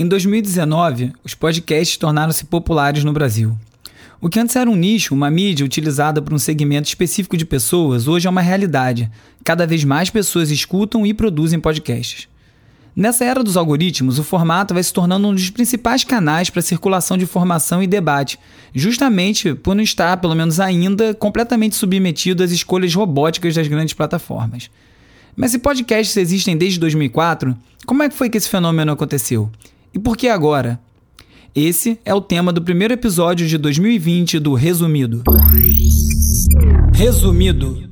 Em 2019, os podcasts tornaram-se populares no Brasil. O que antes era um nicho, uma mídia utilizada por um segmento específico de pessoas, hoje é uma realidade. Cada vez mais pessoas escutam e produzem podcasts. Nessa era dos algoritmos, o formato vai se tornando um dos principais canais para circulação de informação e debate, justamente por não estar, pelo menos ainda, completamente submetido às escolhas robóticas das grandes plataformas. Mas se podcasts existem desde 2004, como é que foi que esse fenômeno aconteceu? E por que agora? Esse é o tema do primeiro episódio de 2020 do Resumido. Resumido.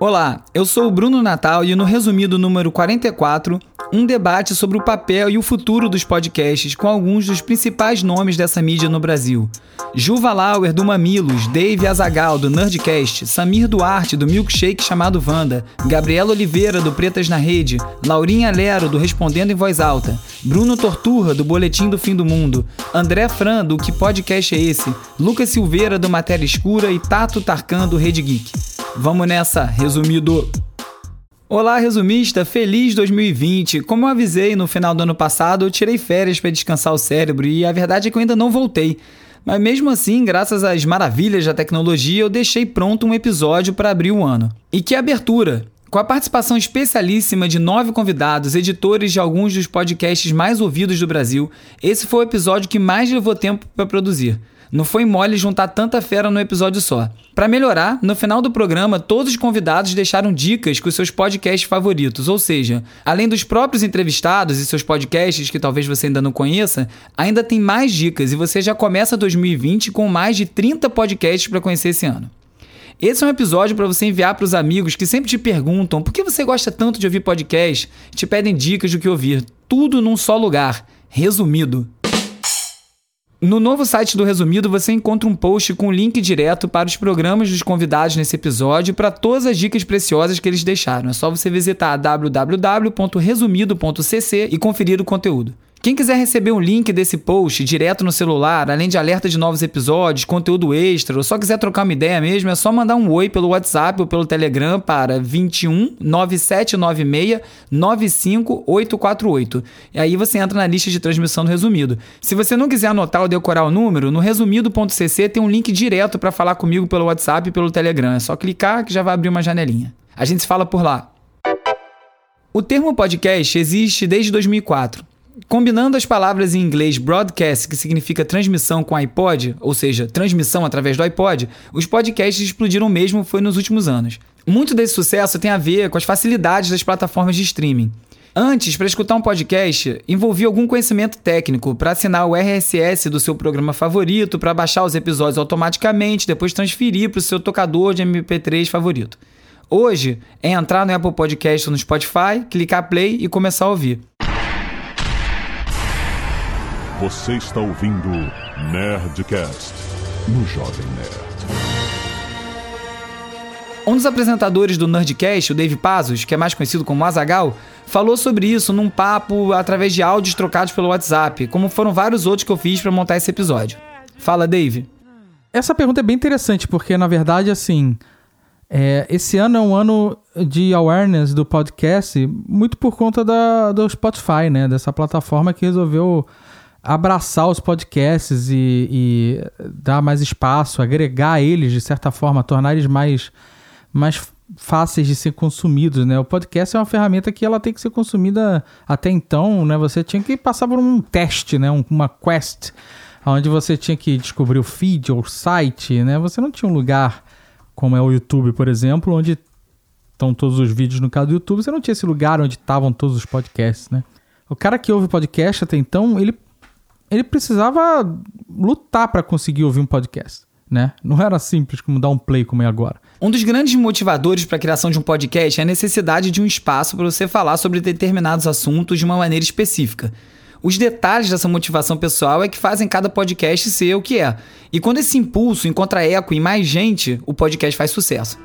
Olá, eu sou o Bruno Natal e no Resumido número 44 um debate sobre o papel e o futuro dos podcasts com alguns dos principais nomes dessa mídia no Brasil. Juva Lauer, do Mamilos, Dave Azagal, do Nerdcast, Samir Duarte, do Milkshake chamado Vanda, Gabriela Oliveira, do Pretas na Rede, Laurinha Lero, do Respondendo em Voz Alta, Bruno Torturra, do Boletim do Fim do Mundo, André Fran, do Que Podcast é Esse, Lucas Silveira, do Matéria Escura e Tato Tarkan, do Rede Geek. Vamos nessa, resumido. Olá, resumista, feliz 2020. Como eu avisei no final do ano passado, eu tirei férias para descansar o cérebro e a verdade é que eu ainda não voltei. Mas mesmo assim, graças às maravilhas da tecnologia, eu deixei pronto um episódio para abrir o ano. E que abertura! Com a participação especialíssima de nove convidados, editores de alguns dos podcasts mais ouvidos do Brasil, esse foi o episódio que mais levou tempo para produzir. Não foi mole juntar tanta fera no episódio só. Para melhorar, no final do programa, todos os convidados deixaram dicas com seus podcasts favoritos, ou seja, além dos próprios entrevistados e seus podcasts que talvez você ainda não conheça, ainda tem mais dicas e você já começa 2020 com mais de 30 podcasts para conhecer esse ano. Esse é um episódio para você enviar para os amigos que sempre te perguntam por que você gosta tanto de ouvir podcast, te pedem dicas do que ouvir, tudo num só lugar, resumido. No novo site do Resumido você encontra um post com link direto para os programas dos convidados nesse episódio e para todas as dicas preciosas que eles deixaram. É só você visitar www.resumido.cc e conferir o conteúdo. Quem quiser receber um link desse post direto no celular, além de alerta de novos episódios, conteúdo extra, ou só quiser trocar uma ideia mesmo, é só mandar um oi pelo WhatsApp ou pelo Telegram para 21 9796 95848. E aí você entra na lista de transmissão do resumido. Se você não quiser anotar ou decorar o número, no resumido.cc tem um link direto para falar comigo pelo WhatsApp e pelo Telegram. É só clicar que já vai abrir uma janelinha. A gente se fala por lá. O termo podcast existe desde 2004. Combinando as palavras em inglês broadcast, que significa transmissão com iPod, ou seja, transmissão através do iPod, os podcasts explodiram mesmo foi nos últimos anos. Muito desse sucesso tem a ver com as facilidades das plataformas de streaming. Antes, para escutar um podcast, envolvia algum conhecimento técnico para assinar o RSS do seu programa favorito, para baixar os episódios automaticamente, depois transferir para o seu tocador de MP3 favorito. Hoje é entrar no Apple Podcast ou no Spotify, clicar play e começar a ouvir. Você está ouvindo Nerdcast no Jovem Nerd. Um dos apresentadores do Nerdcast, o Dave Pazos, que é mais conhecido como Azagal, falou sobre isso num papo através de áudios trocados pelo WhatsApp, como foram vários outros que eu fiz para montar esse episódio. Fala, Dave. Essa pergunta é bem interessante, porque na verdade, assim, é, esse ano é um ano de awareness do podcast, muito por conta da, do Spotify, né? Dessa plataforma que resolveu abraçar os podcasts e, e, dar mais espaço, agregar eles de certa forma, tornar eles mais, mais fáceis de ser consumidos, né? O podcast é uma ferramenta que ela tem que ser consumida até então, né? Você tinha que passar por um teste, né? uma quest, onde você tinha que descobrir o feed ou o site, né? Você não tinha um lugar como é o YouTube, por exemplo, onde estão todos os vídeos no caso do YouTube, você não tinha esse lugar onde estavam todos os podcasts, né? O cara que ouve podcast até então, ele ele precisava lutar para conseguir ouvir um podcast. Né? Não era simples como dar um play como é agora. Um dos grandes motivadores para a criação de um podcast é a necessidade de um espaço para você falar sobre determinados assuntos de uma maneira específica. Os detalhes dessa motivação pessoal é que fazem cada podcast ser o que é. E quando esse impulso encontra eco em mais gente, o podcast faz sucesso.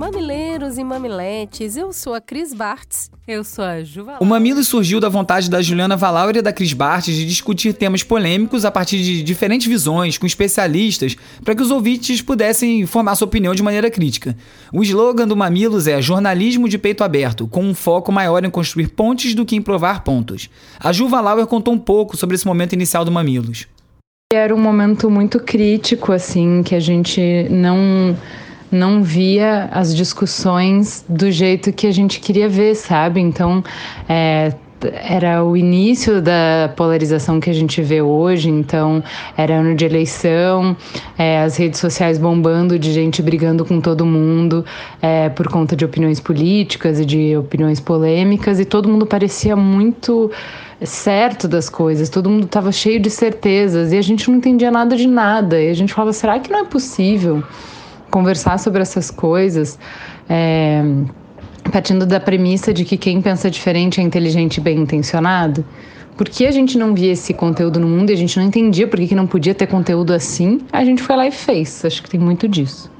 Mamileiros e mamiletes, eu sou a Cris Bartz. Eu sou a Juva. O Mamilos surgiu da vontade da Juliana Valaur e da Cris Bartz de discutir temas polêmicos a partir de diferentes visões, com especialistas, para que os ouvintes pudessem formar sua opinião de maneira crítica. O slogan do Mamilos é jornalismo de peito aberto, com um foco maior em construir pontes do que em provar pontos. A Juva Lauer contou um pouco sobre esse momento inicial do Mamilos. Era um momento muito crítico, assim, que a gente não não via as discussões do jeito que a gente queria ver, sabe? Então, é, era o início da polarização que a gente vê hoje, então era ano de eleição, é, as redes sociais bombando de gente brigando com todo mundo é, por conta de opiniões políticas e de opiniões polêmicas, e todo mundo parecia muito certo das coisas, todo mundo estava cheio de certezas e a gente não entendia nada de nada, e a gente falava: será que não é possível? Conversar sobre essas coisas, é, partindo da premissa de que quem pensa diferente é inteligente e bem intencionado. Por que a gente não via esse conteúdo no mundo e a gente não entendia por que, que não podia ter conteúdo assim? A gente foi lá e fez. Acho que tem muito disso.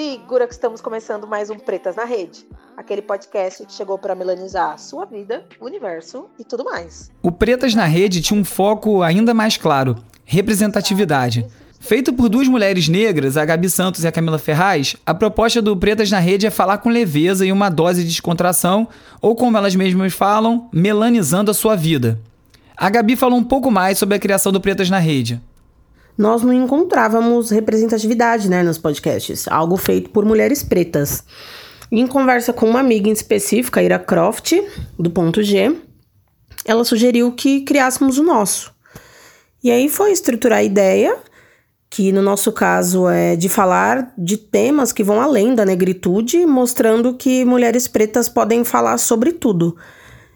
Segura que estamos começando mais um Pretas na Rede, aquele podcast que chegou para melanizar sua vida, o universo e tudo mais. O Pretas na Rede tinha um foco ainda mais claro: representatividade. Feito por duas mulheres negras, a Gabi Santos e a Camila Ferraz, a proposta do Pretas na Rede é falar com leveza e uma dose de descontração, ou como elas mesmas falam, melanizando a sua vida. A Gabi falou um pouco mais sobre a criação do Pretas na Rede nós não encontrávamos representatividade né, nos podcasts, algo feito por mulheres pretas. em conversa com uma amiga em específica, Ira Croft, do Ponto G, ela sugeriu que criássemos o nosso. E aí foi estruturar a ideia, que no nosso caso é de falar de temas que vão além da negritude, mostrando que mulheres pretas podem falar sobre tudo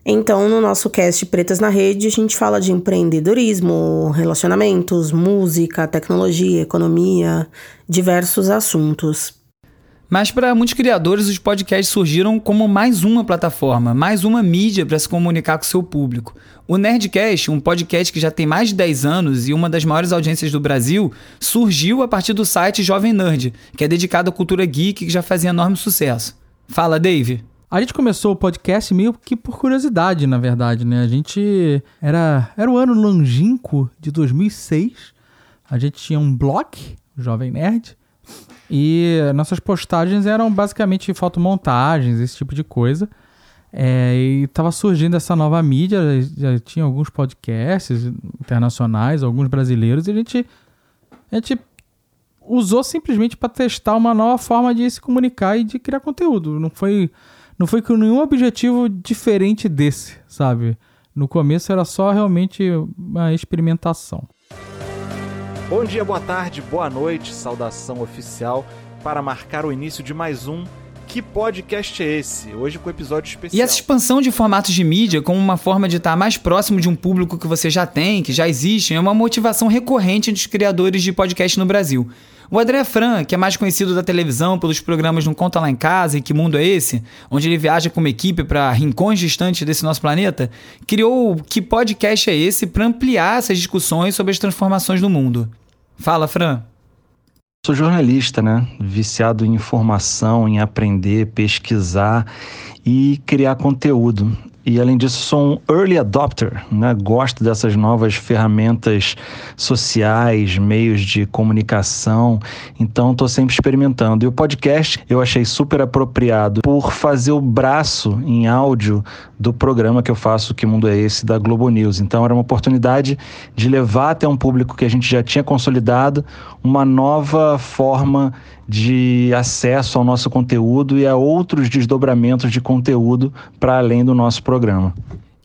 então, no nosso cast Pretas na Rede, a gente fala de empreendedorismo, relacionamentos, música, tecnologia, economia, diversos assuntos. Mas para muitos criadores, os podcasts surgiram como mais uma plataforma, mais uma mídia para se comunicar com seu público. O Nerdcast, um podcast que já tem mais de 10 anos e uma das maiores audiências do Brasil, surgiu a partir do site Jovem Nerd, que é dedicado à cultura geek que já fazia enorme sucesso. Fala, Dave! A gente começou o podcast meio que por curiosidade, na verdade, né? A gente era era o ano longínquo de 2006. A gente tinha um blog, Jovem Nerd, e nossas postagens eram basicamente fotomontagens, esse tipo de coisa. É, e estava surgindo essa nova mídia, já tinha alguns podcasts internacionais, alguns brasileiros, e a gente, a gente usou simplesmente para testar uma nova forma de se comunicar e de criar conteúdo. Não foi não foi com nenhum objetivo diferente desse, sabe? No começo era só realmente uma experimentação. Bom dia, boa tarde, boa noite, saudação oficial para marcar o início de mais um que podcast é esse? Hoje com episódio especial. E essa expansão de formatos de mídia como uma forma de estar mais próximo de um público que você já tem, que já existe, é uma motivação recorrente dos criadores de podcast no Brasil. O André Fran, que é mais conhecido da televisão pelos programas Não Conta Lá em Casa e Que Mundo é Esse, onde ele viaja com uma equipe para rincões distantes desse nosso planeta, criou o Que Podcast é Esse para ampliar essas discussões sobre as transformações do mundo. Fala, Fran. Sou jornalista, né? Viciado em informação, em aprender, pesquisar e criar conteúdo. E além disso, sou um early adopter, né? Gosto dessas novas ferramentas sociais, meios de comunicação. Então, estou sempre experimentando. E o podcast eu achei super apropriado por fazer o braço em áudio do programa que eu faço, Que Mundo é Esse, da Globo News. Então, era uma oportunidade de levar até um público que a gente já tinha consolidado uma nova forma de acesso ao nosso conteúdo e a outros desdobramentos de conteúdo para além do nosso programa.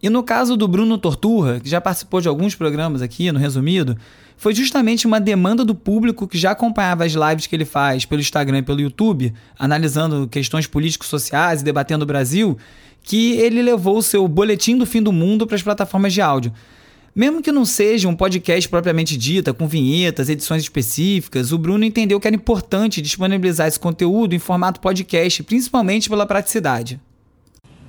E no caso do Bruno Torturra, que já participou de alguns programas aqui no Resumido, foi justamente uma demanda do público que já acompanhava as lives que ele faz pelo Instagram e pelo YouTube, analisando questões políticos sociais e debatendo o Brasil, que ele levou o seu boletim do fim do mundo para as plataformas de áudio. Mesmo que não seja um podcast propriamente dita, com vinhetas, edições específicas, o Bruno entendeu que era importante disponibilizar esse conteúdo em formato podcast, principalmente pela praticidade.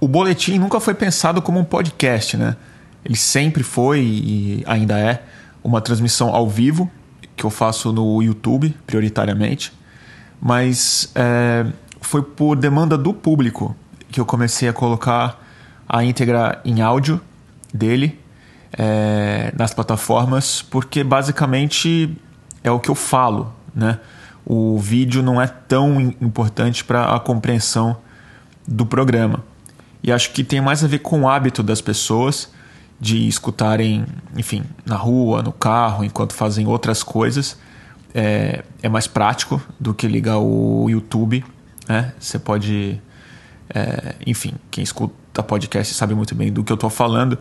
O boletim nunca foi pensado como um podcast, né? Ele sempre foi e ainda é uma transmissão ao vivo que eu faço no YouTube, prioritariamente, mas é, foi por demanda do público que eu comecei a colocar a íntegra em áudio dele é, nas plataformas, porque basicamente é o que eu falo, né? O vídeo não é tão importante para a compreensão do programa. E acho que tem mais a ver com o hábito das pessoas de escutarem, enfim, na rua, no carro, enquanto fazem outras coisas. É, é mais prático do que ligar o YouTube. Né? Você pode. É, enfim, quem escuta podcast sabe muito bem do que eu estou falando.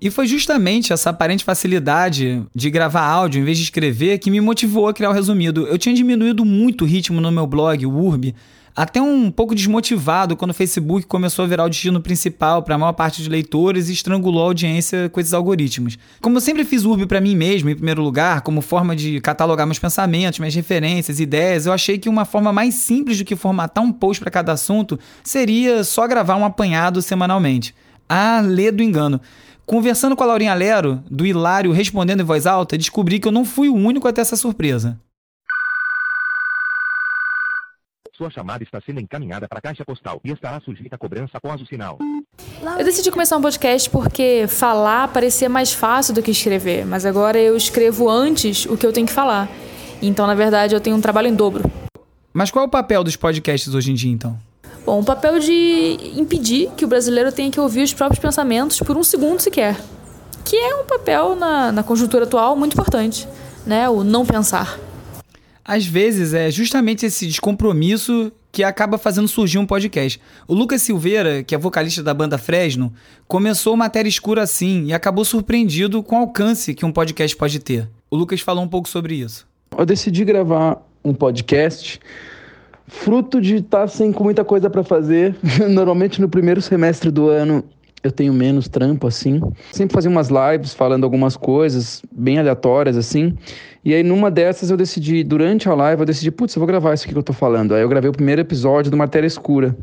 E foi justamente essa aparente facilidade de gravar áudio em vez de escrever que me motivou a criar o resumido. Eu tinha diminuído muito o ritmo no meu blog, o Urb, até um pouco desmotivado quando o Facebook começou a virar o destino principal para a maior parte dos leitores e estrangulou a audiência com esses algoritmos. Como eu sempre fiz Urb para mim mesmo, em primeiro lugar, como forma de catalogar meus pensamentos, minhas referências, ideias, eu achei que uma forma mais simples do que formatar um post para cada assunto seria só gravar um apanhado semanalmente. Ah, lê do engano. Conversando com a Laurinha Lero, do Hilário Respondendo em Voz Alta, descobri que eu não fui o único a ter essa surpresa. Sua chamada está sendo encaminhada para a caixa postal e estará sujeita a cobrança após o sinal. Eu decidi começar um podcast porque falar parecia mais fácil do que escrever, mas agora eu escrevo antes o que eu tenho que falar. Então, na verdade, eu tenho um trabalho em dobro. Mas qual é o papel dos podcasts hoje em dia, então? Bom, o papel de impedir que o brasileiro tenha que ouvir os próprios pensamentos por um segundo sequer. Que é um papel, na, na conjuntura atual, muito importante, né? O não pensar às vezes é justamente esse descompromisso que acaba fazendo surgir um podcast. O Lucas Silveira, que é vocalista da banda Fresno, começou Matéria Escura assim e acabou surpreendido com o alcance que um podcast pode ter. O Lucas falou um pouco sobre isso. Eu decidi gravar um podcast fruto de estar sem com muita coisa para fazer. Normalmente no primeiro semestre do ano eu tenho menos trampo assim. Sempre fazia umas lives falando algumas coisas bem aleatórias assim. E aí numa dessas eu decidi, durante a live, eu decidi, putz, eu vou gravar isso aqui que eu tô falando. Aí eu gravei o primeiro episódio do Matéria Escura.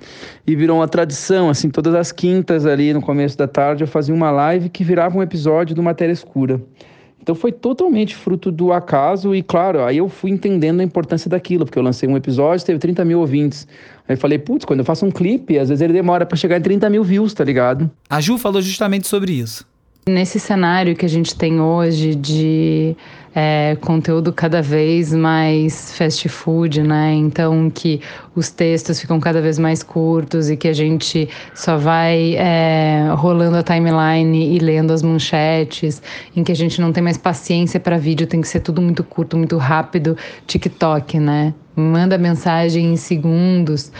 E virou uma tradição, assim, todas as quintas ali no começo da tarde eu fazia uma live que virava um episódio do Matéria Escura. Então foi totalmente fruto do acaso e, claro, aí eu fui entendendo a importância daquilo, porque eu lancei um episódio, teve 30 mil ouvintes. Aí eu falei, putz, quando eu faço um clipe, às vezes ele demora para chegar em 30 mil views, tá ligado? A Ju falou justamente sobre isso. Nesse cenário que a gente tem hoje de é, conteúdo cada vez mais fast food, né? Então que os textos ficam cada vez mais curtos e que a gente só vai é, rolando a timeline e lendo as manchetes, em que a gente não tem mais paciência para vídeo, tem que ser tudo muito curto, muito rápido, TikTok, né? Manda mensagem em segundos.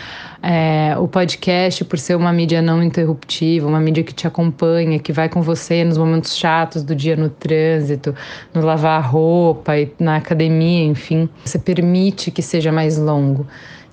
É, o podcast, por ser uma mídia não interruptiva, uma mídia que te acompanha, que vai com você nos momentos chatos do dia no trânsito, no lavar roupa e na academia, enfim, você permite que seja mais longo.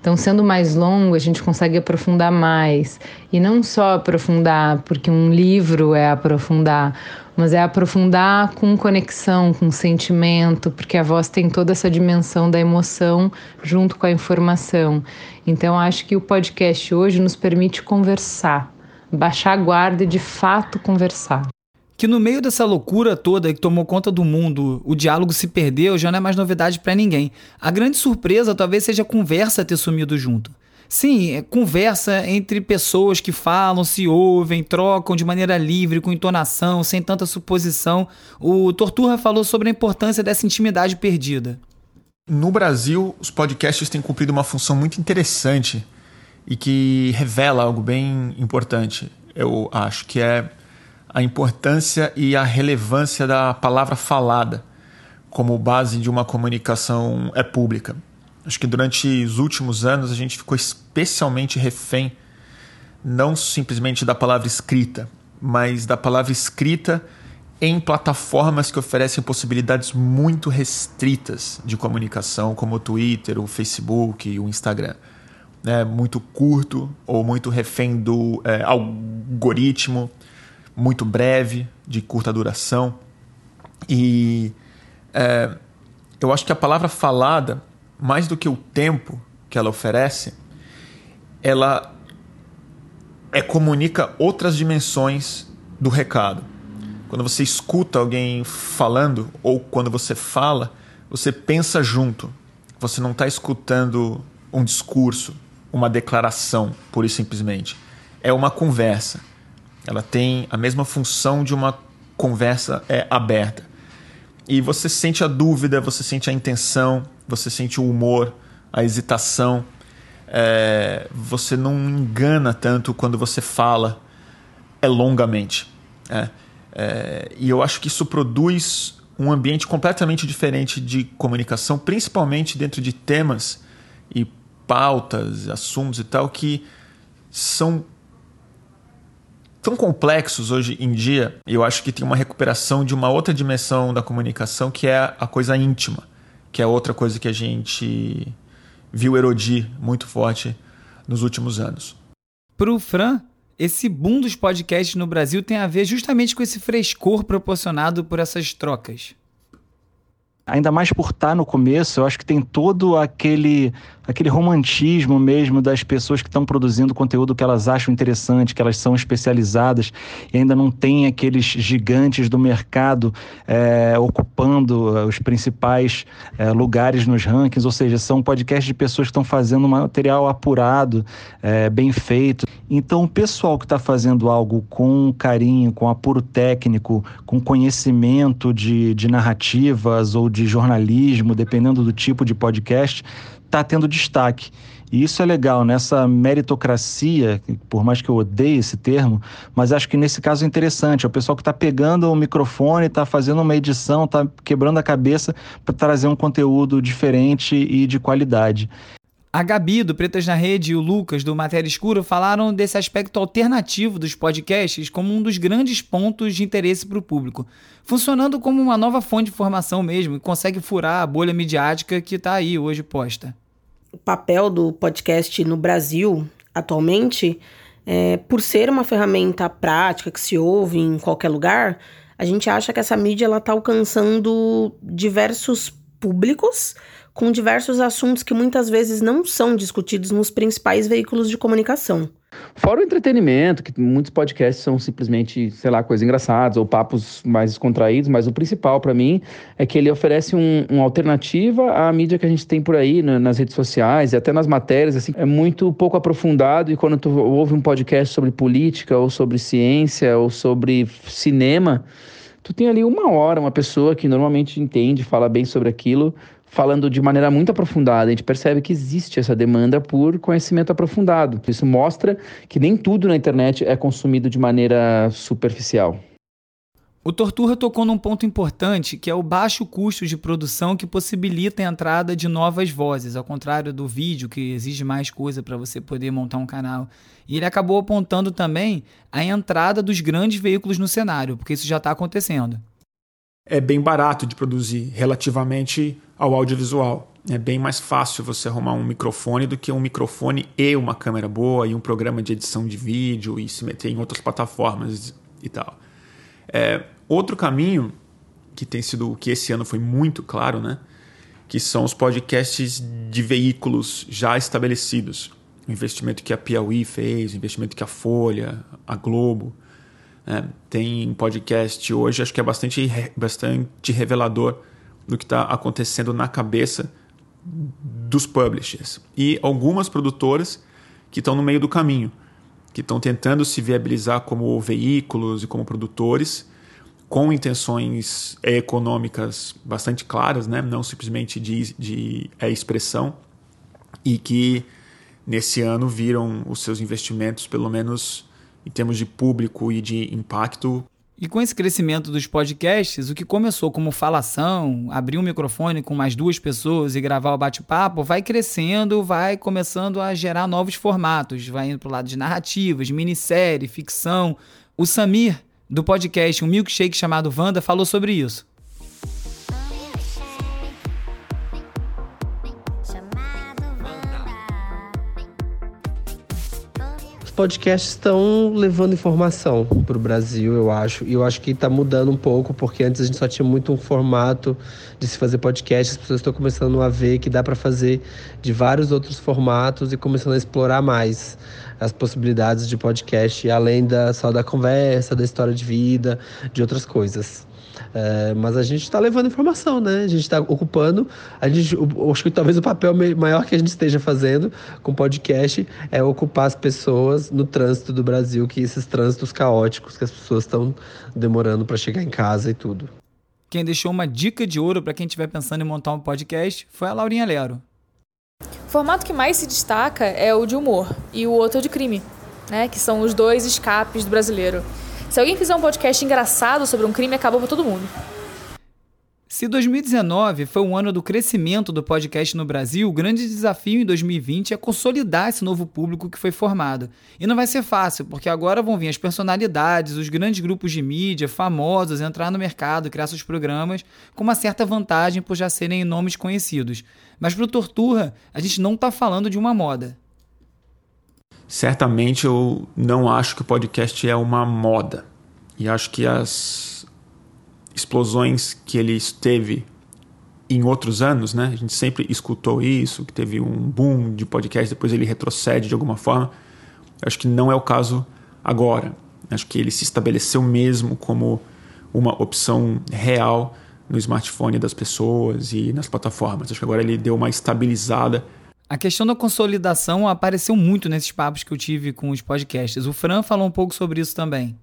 Então, sendo mais longo, a gente consegue aprofundar mais. E não só aprofundar, porque um livro é aprofundar, mas é aprofundar com conexão, com sentimento, porque a voz tem toda essa dimensão da emoção junto com a informação. Então, acho que o podcast hoje nos permite conversar, baixar a guarda e de fato conversar que no meio dessa loucura toda que tomou conta do mundo, o diálogo se perdeu, já não é mais novidade para ninguém. A grande surpresa talvez seja a conversa ter sumido junto. Sim, é conversa entre pessoas que falam, se ouvem, trocam de maneira livre, com entonação, sem tanta suposição. O Torturra falou sobre a importância dessa intimidade perdida. No Brasil, os podcasts têm cumprido uma função muito interessante e que revela algo bem importante, eu acho, que é a importância e a relevância da palavra falada como base de uma comunicação é pública. Acho que durante os últimos anos a gente ficou especialmente refém não simplesmente da palavra escrita, mas da palavra escrita em plataformas que oferecem possibilidades muito restritas de comunicação, como o Twitter, o Facebook, o Instagram. É muito curto ou muito refém do é, algoritmo muito breve, de curta duração. E é, eu acho que a palavra falada, mais do que o tempo que ela oferece, ela é, comunica outras dimensões do recado. Quando você escuta alguém falando, ou quando você fala, você pensa junto. Você não está escutando um discurso, uma declaração, pura e simplesmente. É uma conversa. Ela tem a mesma função de uma conversa é, aberta. E você sente a dúvida, você sente a intenção, você sente o humor, a hesitação. É, você não engana tanto quando você fala é longamente. É, é, e eu acho que isso produz um ambiente completamente diferente de comunicação, principalmente dentro de temas e pautas, assuntos e tal, que são tão complexos hoje em dia. Eu acho que tem uma recuperação de uma outra dimensão da comunicação, que é a coisa íntima, que é outra coisa que a gente viu erodir muito forte nos últimos anos. Para o Fran, esse boom dos podcasts no Brasil tem a ver justamente com esse frescor proporcionado por essas trocas ainda mais por estar no começo, eu acho que tem todo aquele aquele romantismo mesmo das pessoas que estão produzindo conteúdo que elas acham interessante, que elas são especializadas e ainda não tem aqueles gigantes do mercado é, ocupando eh, os principais é, lugares nos rankings, ou seja, são podcasts de pessoas que estão fazendo material apurado, é, bem feito. Então, o pessoal que está fazendo algo com carinho, com apuro técnico, com conhecimento de, de narrativas ou de jornalismo, dependendo do tipo de podcast, está tendo destaque. E isso é legal nessa meritocracia, por mais que eu odeie esse termo, mas acho que nesse caso é interessante. É o pessoal que está pegando o microfone, está fazendo uma edição, está quebrando a cabeça para trazer um conteúdo diferente e de qualidade. A Gabi, do Pretas na Rede, e o Lucas, do Matéria Escura, falaram desse aspecto alternativo dos podcasts como um dos grandes pontos de interesse para o público, funcionando como uma nova fonte de informação mesmo, e consegue furar a bolha midiática que está aí hoje posta. O papel do podcast no Brasil, atualmente, é, por ser uma ferramenta prática que se ouve em qualquer lugar, a gente acha que essa mídia está alcançando diversos públicos com diversos assuntos que muitas vezes não são discutidos nos principais veículos de comunicação. Fora o entretenimento, que muitos podcasts são simplesmente, sei lá, coisas engraçadas ou papos mais descontraídos, mas o principal para mim é que ele oferece um, uma alternativa à mídia que a gente tem por aí né, nas redes sociais e até nas matérias, assim, é muito pouco aprofundado e quando tu ouve um podcast sobre política ou sobre ciência ou sobre cinema, tu tem ali uma hora, uma pessoa que normalmente entende, fala bem sobre aquilo, falando de maneira muito aprofundada. A gente percebe que existe essa demanda por conhecimento aprofundado. Isso mostra que nem tudo na internet é consumido de maneira superficial. O Torturra tocou num ponto importante, que é o baixo custo de produção que possibilita a entrada de novas vozes, ao contrário do vídeo, que exige mais coisa para você poder montar um canal. E ele acabou apontando também a entrada dos grandes veículos no cenário, porque isso já está acontecendo. É bem barato de produzir relativamente ao audiovisual. É bem mais fácil você arrumar um microfone do que um microfone e uma câmera boa e um programa de edição de vídeo e se meter em outras plataformas e tal. É, outro caminho que tem sido que esse ano foi muito claro, né? Que são os podcasts de veículos já estabelecidos. O investimento que a Piauí fez, o investimento que a Folha, a Globo. Né? Tem podcast hoje, acho que é bastante, bastante revelador do que está acontecendo na cabeça dos publishers e algumas produtoras que estão no meio do caminho, que estão tentando se viabilizar como veículos e como produtores com intenções econômicas bastante claras, né? não simplesmente de, de é, expressão, e que nesse ano viram os seus investimentos, pelo menos em termos de público e de impacto, e com esse crescimento dos podcasts, o que começou como falação, abrir um microfone com mais duas pessoas e gravar o bate-papo, vai crescendo, vai começando a gerar novos formatos, vai indo para o lado de narrativas, minissérie, ficção. O Samir, do podcast Um Milkshake chamado Wanda, falou sobre isso. Podcasts estão levando informação para o Brasil, eu acho. E eu acho que está mudando um pouco, porque antes a gente só tinha muito um formato de se fazer podcast. As pessoas estão começando a ver que dá para fazer de vários outros formatos e começando a explorar mais as possibilidades de podcast, além da, só da conversa, da história de vida, de outras coisas. É, mas a gente está levando informação, né? A gente está ocupando. A gente, acho que talvez o papel maior que a gente esteja fazendo com o podcast é ocupar as pessoas no trânsito do Brasil, que esses trânsitos caóticos que as pessoas estão demorando para chegar em casa e tudo. Quem deixou uma dica de ouro para quem estiver pensando em montar um podcast foi a Laurinha Lero. O formato que mais se destaca é o de humor e o outro é o de crime, né? Que são os dois escapes do brasileiro. Se alguém fizer um podcast engraçado sobre um crime, acabou pra todo mundo. Se 2019 foi um ano do crescimento do podcast no Brasil, o grande desafio em 2020 é consolidar esse novo público que foi formado. E não vai ser fácil, porque agora vão vir as personalidades, os grandes grupos de mídia, famosos, entrar no mercado, criar seus programas, com uma certa vantagem por já serem nomes conhecidos. Mas para o Torturra, a gente não está falando de uma moda. Certamente eu não acho que o podcast é uma moda. E acho que as explosões que ele teve em outros anos, né? A gente sempre escutou isso, que teve um boom de podcast, depois ele retrocede de alguma forma. Acho que não é o caso agora. Acho que ele se estabeleceu mesmo como uma opção real no smartphone das pessoas e nas plataformas. Acho que agora ele deu uma estabilizada. A questão da consolidação apareceu muito nesses papos que eu tive com os podcasts. O Fran falou um pouco sobre isso também.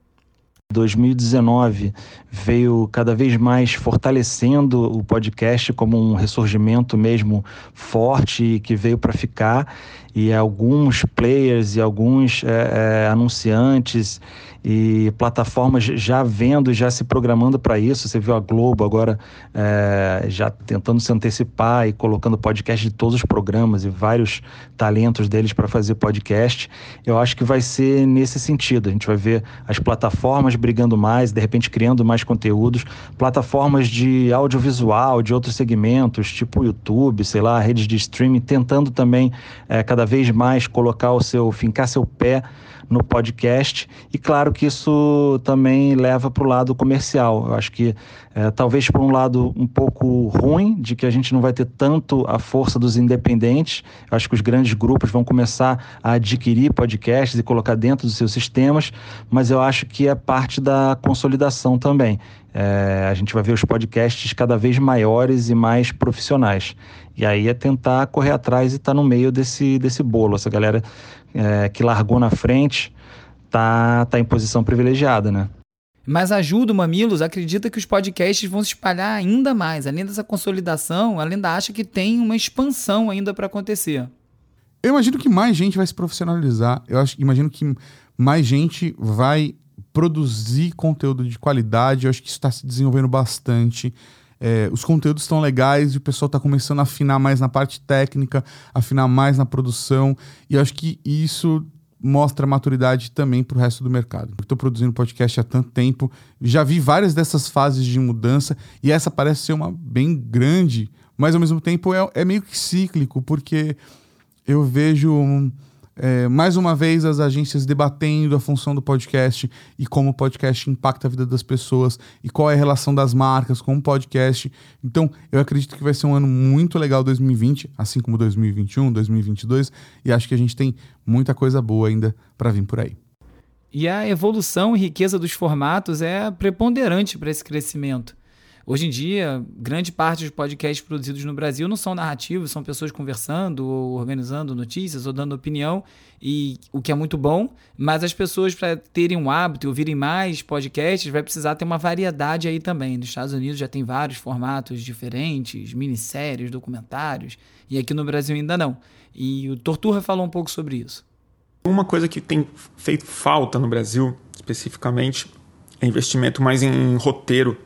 2019 veio cada vez mais fortalecendo o podcast como um ressurgimento mesmo forte que veio para ficar e alguns players e alguns é, é, anunciantes e plataformas já vendo, já se programando para isso. Você viu a Globo agora é, já tentando se antecipar e colocando podcast de todos os programas e vários talentos deles para fazer podcast. Eu acho que vai ser nesse sentido. A gente vai ver as plataformas brigando mais, de repente criando mais conteúdos, plataformas de audiovisual, de outros segmentos, tipo YouTube, sei lá, redes de streaming, tentando também é, cada vez mais colocar o seu, fincar seu pé no podcast. E claro que isso também leva para o lado comercial. Eu acho que é, talvez por um lado um pouco ruim, de que a gente não vai ter tanto a força dos independentes. Eu acho que os grandes grupos vão começar a adquirir podcasts e colocar dentro dos seus sistemas, mas eu acho que é parte da consolidação também. É, a gente vai ver os podcasts cada vez maiores e mais profissionais. E aí é tentar correr atrás e estar tá no meio desse, desse bolo. Essa galera é, que largou na frente tá, tá em posição privilegiada, né? Mas ajuda o Mamilos acredita que os podcasts vão se espalhar ainda mais. Além dessa consolidação, ela ainda acha que tem uma expansão ainda para acontecer. Eu imagino que mais gente vai se profissionalizar. Eu acho, imagino que mais gente vai produzir conteúdo de qualidade. Eu acho que isso está se desenvolvendo bastante. É, os conteúdos estão legais e o pessoal está começando a afinar mais na parte técnica, afinar mais na produção. E acho que isso mostra maturidade também para o resto do mercado. Estou produzindo podcast há tanto tempo, já vi várias dessas fases de mudança e essa parece ser uma bem grande, mas ao mesmo tempo é, é meio que cíclico, porque eu vejo. Um, é, mais uma vez as agências debatendo a função do podcast e como o podcast impacta a vida das pessoas e qual é a relação das marcas com o podcast. Então, eu acredito que vai ser um ano muito legal 2020, assim como 2021, 2022, e acho que a gente tem muita coisa boa ainda para vir por aí. E a evolução e riqueza dos formatos é preponderante para esse crescimento. Hoje em dia, grande parte dos podcasts produzidos no Brasil não são narrativos, são pessoas conversando ou organizando notícias ou dando opinião, e o que é muito bom, mas as pessoas, para terem um hábito e ouvirem mais podcasts, vai precisar ter uma variedade aí também. Nos Estados Unidos já tem vários formatos diferentes, minisséries, documentários, e aqui no Brasil ainda não. E o Torturra falou um pouco sobre isso. Uma coisa que tem feito falta no Brasil, especificamente, é investimento mais em roteiro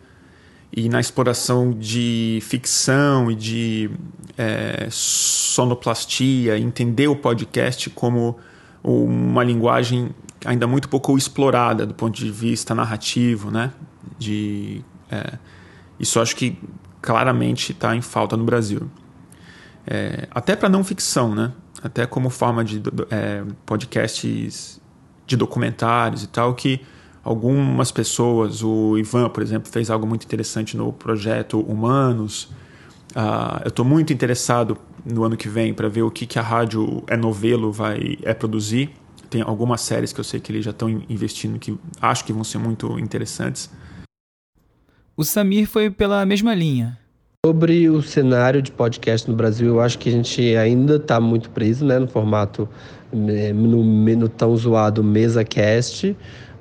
e na exploração de ficção e de é, sonoplastia, entender o podcast como uma linguagem ainda muito pouco explorada do ponto de vista narrativo, né? De, é, isso acho que claramente está em falta no Brasil. É, até para não ficção, né? Até como forma de é, podcasts de documentários e tal, que algumas pessoas, o Ivan, por exemplo, fez algo muito interessante no projeto Humanos. Uh, eu estou muito interessado no ano que vem para ver o que, que a rádio é novelo vai é produzir. Tem algumas séries que eu sei que eles já estão investindo que acho que vão ser muito interessantes. O Samir foi pela mesma linha. Sobre o cenário de podcast no Brasil, eu acho que a gente ainda está muito preso né, no formato, eh, no, no tão zoado mesa cast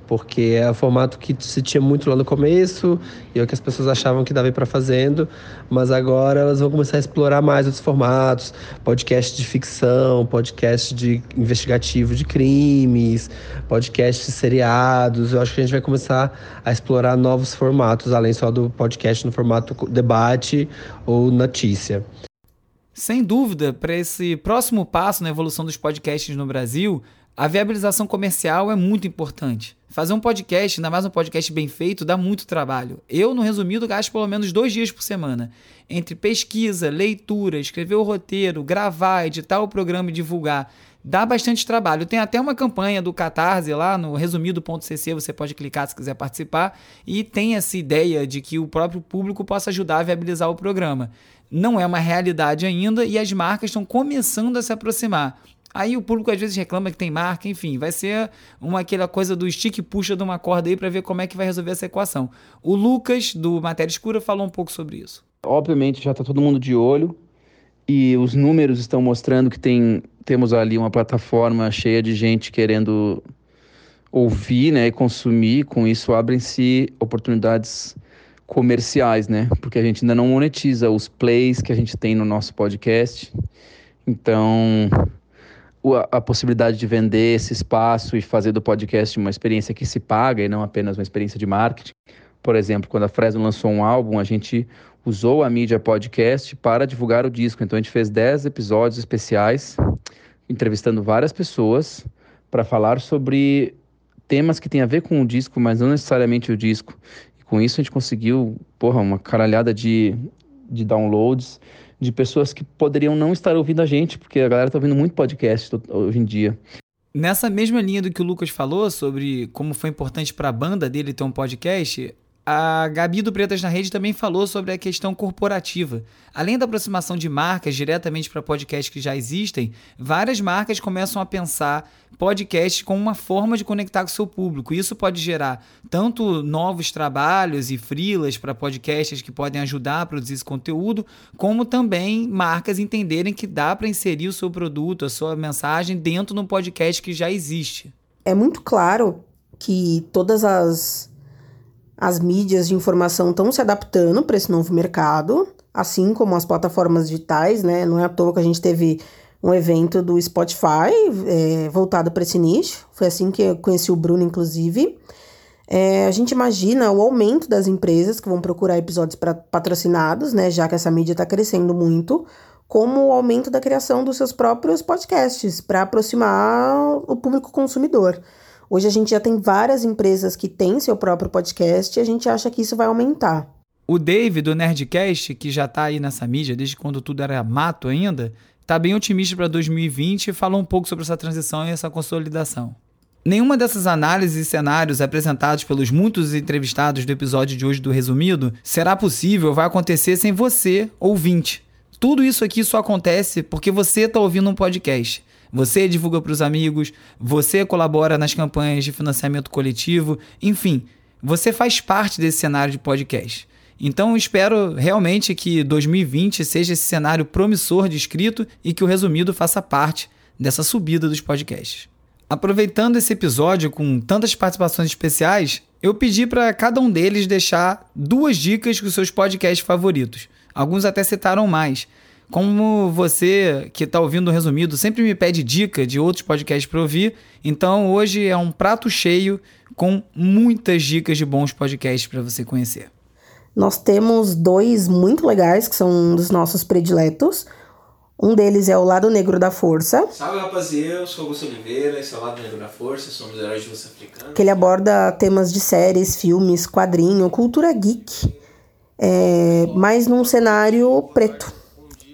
porque é o formato que se tinha muito lá no começo e é o que as pessoas achavam que dava para fazendo, mas agora elas vão começar a explorar mais outros formatos, podcast de ficção, podcast de investigativo de crimes, podcast de seriados. Eu acho que a gente vai começar a explorar novos formatos, além só do podcast no formato debate ou notícia. Sem dúvida, para esse próximo passo na evolução dos podcasts no Brasil, a viabilização comercial é muito importante. Fazer um podcast, ainda mais um podcast bem feito, dá muito trabalho. Eu, no resumido, gasto pelo menos dois dias por semana. Entre pesquisa, leitura, escrever o roteiro, gravar, editar o programa e divulgar. Dá bastante trabalho. Tem até uma campanha do Catarse lá no resumido.cc, você pode clicar se quiser participar. E tem essa ideia de que o próprio público possa ajudar a viabilizar o programa. Não é uma realidade ainda e as marcas estão começando a se aproximar. Aí o público às vezes reclama que tem marca, enfim, vai ser uma aquela coisa do stick puxa de uma corda aí para ver como é que vai resolver essa equação. O Lucas do Matéria Escura falou um pouco sobre isso. Obviamente já está todo mundo de olho e os números estão mostrando que tem temos ali uma plataforma cheia de gente querendo ouvir, né, e consumir. Com isso abrem-se oportunidades comerciais, né? Porque a gente ainda não monetiza os plays que a gente tem no nosso podcast. Então, a, possibilidade de vender esse espaço e fazer do podcast uma experiência que se paga e não apenas uma experiência de marketing. Por exemplo, quando a Fresno lançou um álbum, a gente usou a mídia podcast para divulgar o disco. Então a gente fez 10 episódios especiais, entrevistando várias pessoas para falar sobre temas que têm a ver com o disco, mas não necessariamente o disco. E com isso a gente conseguiu, porra, uma caralhada de, de downloads de pessoas que poderiam não estar ouvindo a gente, porque a galera está ouvindo muito podcast hoje em dia. Nessa mesma linha do que o Lucas falou sobre como foi importante para a banda dele ter um podcast, a Gabi do Pretas na Rede também falou sobre a questão corporativa. Além da aproximação de marcas diretamente para podcasts que já existem, várias marcas começam a pensar podcasts como uma forma de conectar com o seu público. Isso pode gerar tanto novos trabalhos e frilas para podcasts que podem ajudar a produzir esse conteúdo, como também marcas entenderem que dá para inserir o seu produto, a sua mensagem dentro de um podcast que já existe. É muito claro que todas as as mídias de informação estão se adaptando para esse novo mercado, assim como as plataformas digitais, né? Não é à toa que a gente teve um evento do Spotify é, voltado para esse nicho. Foi assim que eu conheci o Bruno, inclusive. É, a gente imagina o aumento das empresas que vão procurar episódios pra, patrocinados, né? Já que essa mídia está crescendo muito, como o aumento da criação dos seus próprios podcasts para aproximar o público consumidor. Hoje a gente já tem várias empresas que têm seu próprio podcast e a gente acha que isso vai aumentar. O Dave do Nerdcast, que já está aí nessa mídia desde quando tudo era mato ainda, está bem otimista para 2020 e falou um pouco sobre essa transição e essa consolidação. Nenhuma dessas análises e cenários apresentados pelos muitos entrevistados do episódio de hoje do Resumido será possível ou vai acontecer sem você, ouvinte. Tudo isso aqui só acontece porque você está ouvindo um podcast. Você divulga para os amigos, você colabora nas campanhas de financiamento coletivo, enfim, você faz parte desse cenário de podcast. Então espero realmente que 2020 seja esse cenário promissor de escrito e que o resumido faça parte dessa subida dos podcasts. Aproveitando esse episódio com tantas participações especiais, eu pedi para cada um deles deixar duas dicas com seus podcasts favoritos. Alguns até citaram mais, como você que está ouvindo o resumido sempre me pede dica de outros podcasts para ouvir, então hoje é um prato cheio com muitas dicas de bons podcasts para você conhecer. Nós temos dois muito legais que são um dos nossos prediletos. Um deles é o Lado Negro da Força. Salve rapaziada, eu sou Augusto Oliveira, esse é o Lado Negro da Força, somos heróis de luz africana. Que ele aborda temas de séries, filmes, quadrinho, cultura geek, é, mas num cenário preto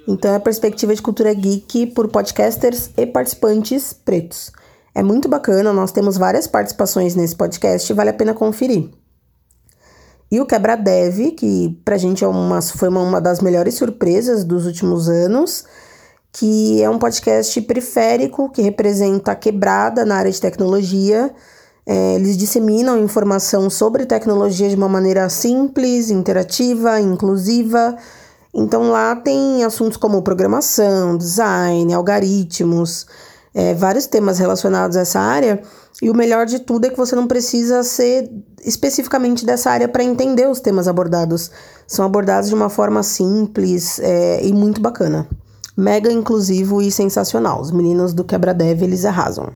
então é a perspectiva de cultura geek por podcasters e participantes pretos. É muito bacana, nós temos várias participações nesse podcast vale a pena conferir. E o Quebra Dev, que pra gente é uma, foi uma, uma das melhores surpresas dos últimos anos, que é um podcast periférico que representa a quebrada na área de tecnologia, É, eles disseminam informação sobre tecnologia de uma maneira simples, interativa, inclusiva. Então lá tem assuntos como programação, design, algoritmos, é, vários temas relacionados a essa área. E o melhor de tudo é que você não precisa ser especificamente dessa área para entender os temas abordados. São abordados de uma forma simples é, e muito bacana. Mega inclusivo e sensacional. Os meninos do Quebra Dev, eles arrasam.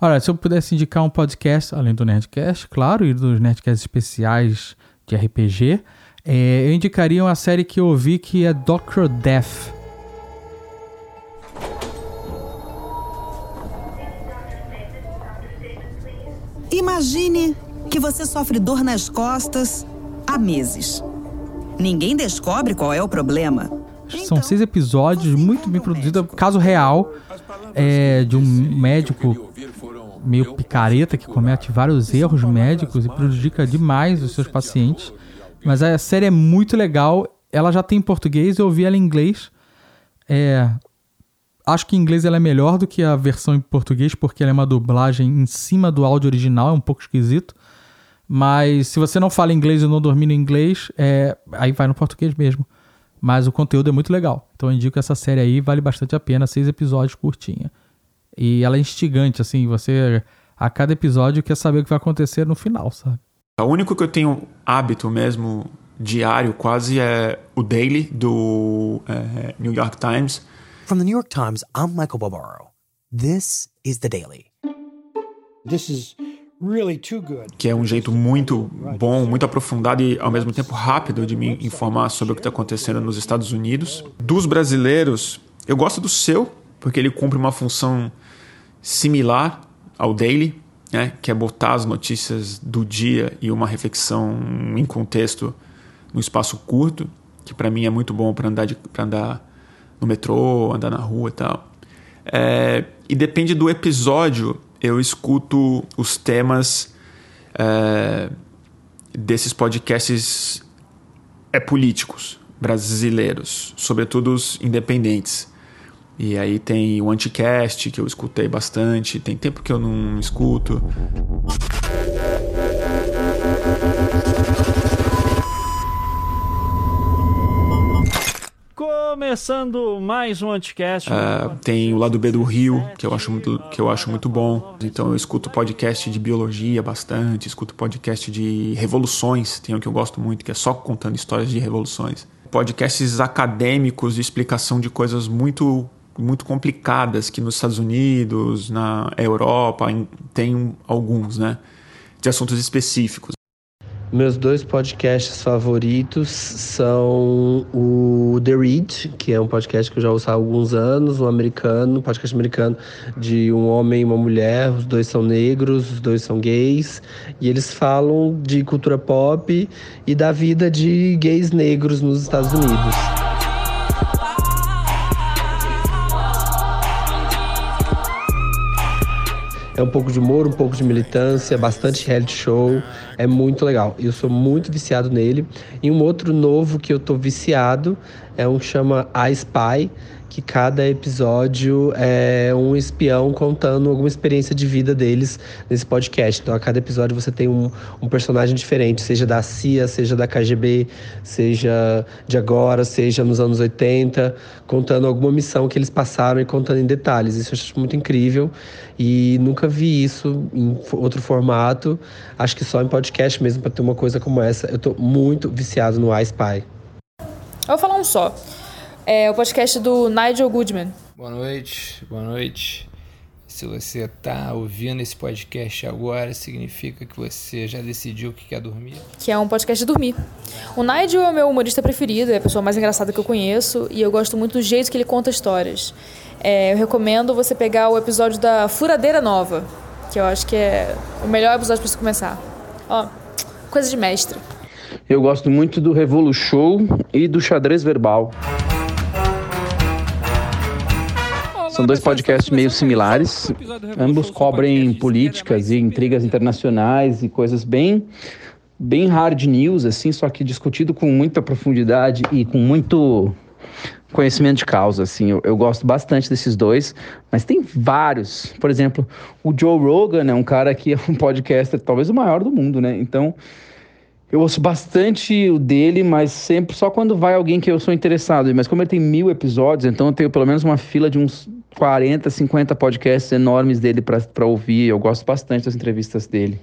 Olha, se eu pudesse indicar um podcast, além do Nerdcast, claro, e dos Nerdcasts especiais de RPG, é, eu indicaria uma série que eu ouvi que é Doctor Death. Imagine que você sofre dor nas costas há meses. Ninguém descobre qual é o problema. São seis episódios, muito bem produzidos. Caso real é, de um médico meio picareta que comete vários erros médicos e prejudica demais os seus pacientes. Mas a série é muito legal. Ela já tem em português, eu ouvi ela em inglês. É, acho que em inglês ela é melhor do que a versão em português, porque ela é uma dublagem em cima do áudio original, é um pouco esquisito. Mas se você não fala inglês e não domina inglês, é, aí vai no português mesmo. Mas o conteúdo é muito legal. Então eu indico essa série aí, vale bastante a pena, seis episódios curtinha. E ela é instigante, assim, você a cada episódio quer saber o que vai acontecer no final, sabe? O único que eu tenho hábito mesmo diário quase é o Daily do é, New York Times. From the New York Times, I'm Michael Barbaro. This is the Daily. This is really too good. Que é um jeito muito bom, muito aprofundado e ao mesmo tempo rápido de me informar sobre o que está acontecendo nos Estados Unidos. Dos brasileiros, eu gosto do seu, porque ele cumpre uma função similar ao Daily, né, que é botar as notícias do dia e uma reflexão em contexto no espaço curto, que para mim é muito bom para andar, de, andar no metrô, andar na rua e tal. É, e depende do episódio, eu escuto os temas é, desses podcasts é, políticos brasileiros, sobretudo os independentes. E aí tem o Anticast, que eu escutei bastante. Tem tempo que eu não escuto. Começando mais um Anticast. Uh, tem o lado B do Rio, que eu, acho muito, que eu acho muito bom. Então eu escuto podcast de biologia bastante, escuto podcast de revoluções, tem um que eu gosto muito, que é só contando histórias de revoluções. Podcasts acadêmicos de explicação de coisas muito muito complicadas que nos Estados Unidos, na Europa, tem alguns, né? De assuntos específicos. Meus dois podcasts favoritos são o The Read, que é um podcast que eu já ouço há alguns anos, um americano, um podcast americano de um homem e uma mulher, os dois são negros, os dois são gays, e eles falam de cultura pop e da vida de gays negros nos Estados Unidos. É um pouco de humor, um pouco de militância, bastante reality show. É muito legal. Eu sou muito viciado nele. E um outro novo que eu tô viciado é um que chama I Spy, que cada episódio é um espião contando alguma experiência de vida deles nesse podcast. Então, a cada episódio você tem um, um personagem diferente, seja da CIA, seja da KGB, seja de agora, seja nos anos 80, contando alguma missão que eles passaram e contando em detalhes. Isso eu acho muito incrível e nunca vi isso em outro formato. Acho que só em podcast mesmo para ter uma coisa como essa. Eu tô muito viciado no iSpy. Eu vou falar um só. É o podcast do Nigel Goodman. Boa noite, boa noite. Se você está ouvindo esse podcast agora, significa que você já decidiu que quer dormir. Que é um podcast de dormir. O Nigel é o meu humorista preferido, é a pessoa mais engraçada que eu conheço e eu gosto muito do jeito que ele conta histórias. É, eu recomendo você pegar o episódio da Furadeira Nova, que eu acho que é o melhor episódio para você começar. Ó, coisa de mestre. Eu gosto muito do Revolu Show e do Xadrez Verbal. São dois podcasts meio similares. Ambos cobrem políticas e intrigas internacionais e coisas bem bem hard news assim, só que discutido com muita profundidade e com muito conhecimento de causa, assim. Eu, eu, gosto bastante desses dois, mas tem vários. Por exemplo, o Joe Rogan é um cara que é um podcaster talvez o maior do mundo, né? Então, eu ouço bastante o dele, mas sempre só quando vai alguém que eu sou interessado. Mas como ele tem mil episódios, então eu tenho pelo menos uma fila de uns 40, 50 podcasts enormes dele para ouvir. Eu gosto bastante das entrevistas dele.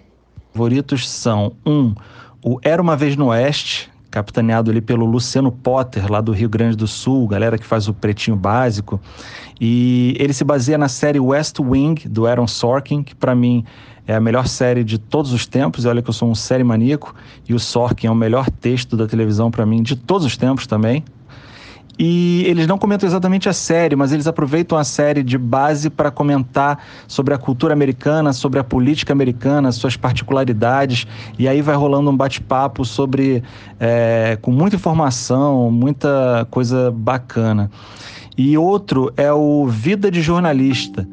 Favoritos são um, o Era uma vez no Oeste, capitaneado ali pelo Luciano Potter, lá do Rio Grande do Sul, galera que faz o Pretinho Básico. E ele se baseia na série West Wing, do Aaron Sorkin, que para mim é a melhor série de todos os tempos. E olha que eu sou um série maníaco, e o Sorkin é o melhor texto da televisão para mim de todos os tempos também. E eles não comentam exatamente a série, mas eles aproveitam a série de base para comentar sobre a cultura americana, sobre a política americana, suas particularidades. E aí vai rolando um bate-papo sobre. É, com muita informação, muita coisa bacana. E outro é o Vida de Jornalista.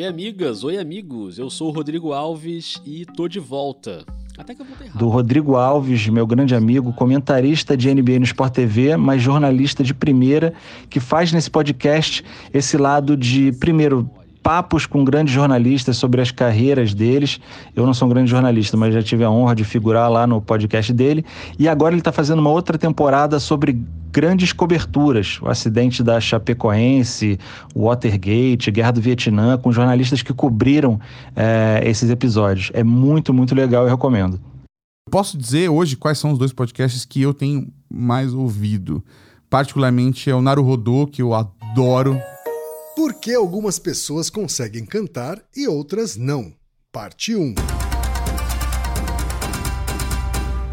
Oi, amigas, oi, amigos. Eu sou o Rodrigo Alves e tô de volta. Do Rodrigo Alves, meu grande amigo, comentarista de NBA no Sport TV, mas jornalista de primeira, que faz nesse podcast esse lado de, primeiro, papos com grandes jornalistas sobre as carreiras deles. Eu não sou um grande jornalista, mas já tive a honra de figurar lá no podcast dele. E agora ele está fazendo uma outra temporada sobre grandes coberturas, o acidente da Chapecoense, Watergate, Guerra do Vietnã, com jornalistas que cobriram é, esses episódios. É muito, muito legal e recomendo. Posso dizer hoje quais são os dois podcasts que eu tenho mais ouvido. Particularmente é o Naruhodô, que eu adoro. Por que algumas pessoas conseguem cantar e outras não? Parte 1.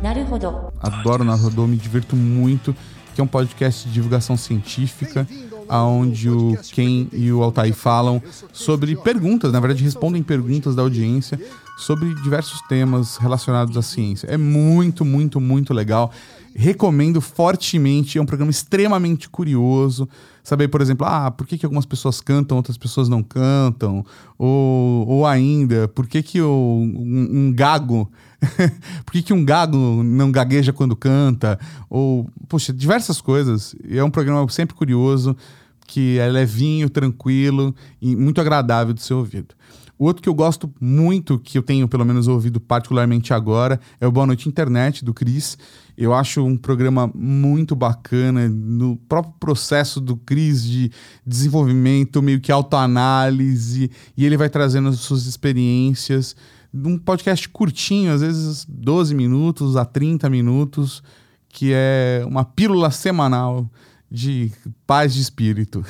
Naruhodô. Adoro Naruhodô, me divirto muito que é um podcast de divulgação científica, aonde o Ken e o Altair falam sobre perguntas, na verdade respondem perguntas da audiência sobre diversos temas relacionados à ciência. É muito, muito, muito legal. Recomendo fortemente, é um programa extremamente curioso. Saber, por exemplo, ah, por que, que algumas pessoas cantam, outras pessoas não cantam? Ou, ou ainda, por que, que o, um, um gago Por que, que um gago não gagueja quando canta? Ou, poxa, diversas coisas. É um programa sempre curioso, que é levinho, tranquilo e muito agradável de ser ouvido. O outro que eu gosto muito, que eu tenho pelo menos ouvido particularmente agora, é o Boa Noite Internet, do Cris. Eu acho um programa muito bacana, no próprio processo do Cris de desenvolvimento, meio que autoanálise, e ele vai trazendo as suas experiências um podcast curtinho, às vezes 12 minutos a 30 minutos, que é uma pílula semanal de paz de espírito.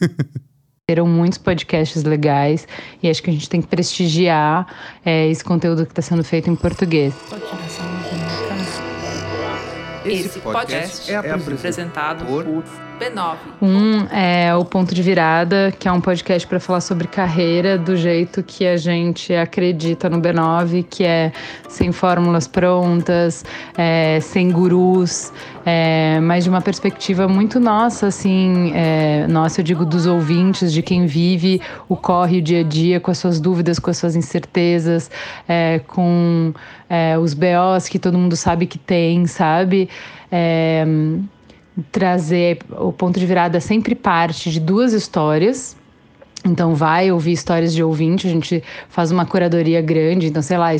Terão muitos podcasts legais e acho que a gente tem que prestigiar é, esse conteúdo que está sendo feito em português. Esse podcast é apresentado por B9. Um é o Ponto de Virada, que é um podcast para falar sobre carreira do jeito que a gente acredita no B9, que é sem fórmulas prontas, é, sem gurus, é, mas de uma perspectiva muito nossa, assim, é, nossa, eu digo dos ouvintes, de quem vive o corre o dia a dia com as suas dúvidas, com as suas incertezas, é, com é, os BOs que todo mundo sabe que tem, sabe? Trazer o ponto de virada sempre parte de duas histórias. Então vai ouvir histórias de ouvinte, a gente faz uma curadoria grande, então sei lá,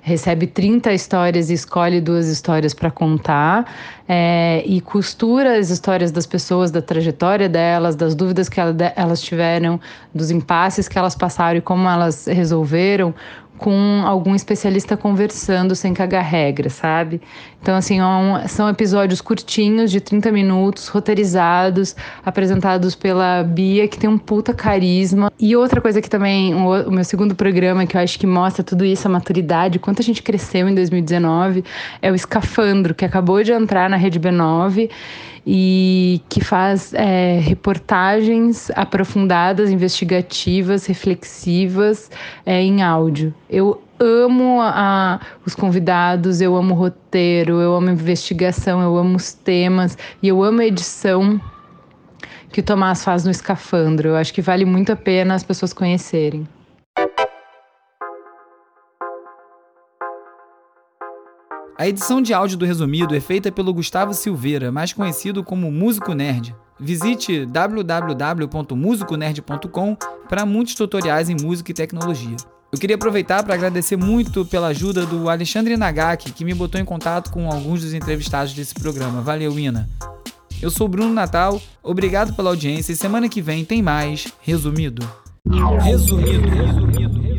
recebe 30 histórias e escolhe duas histórias para contar é, e costura as histórias das pessoas, da trajetória delas, das dúvidas que elas tiveram, dos impasses que elas passaram e como elas resolveram com algum especialista conversando sem cagar regra, sabe? Então, assim, é são episódios curtinhos, de 30 minutos, roteirizados, apresentados pela Bia, que tem um puta carisma. E outra coisa que também, o, meu segundo programa, que eu acho que mostra tudo isso, a maturidade, quanto a gente cresceu em 2019, é o Escafandro, que acabou de entrar na Rede B9 e que faz é, reportagens aprofundadas, investigativas, reflexivas é, em áudio. Eu amo a, os convidados, eu amo o roteiro, eu amo a investigação, eu amo os temas e eu amo a edição que o Tomás faz no Escafandro. Eu acho que vale muito a pena as pessoas conhecerem. A edição de áudio do Resumido é feita pelo Gustavo Silveira, mais conhecido como Músico Nerd. Visite www.musiconerd.com para muitos tutoriais em música e tecnologia. Eu queria aproveitar para agradecer muito pela ajuda do Alexandre Nagaki, que me botou em contato com alguns dos entrevistados desse programa. Valeu, Ina. Eu sou Bruno Natal, obrigado pela audiência e semana que vem tem mais Resumido. Resumido.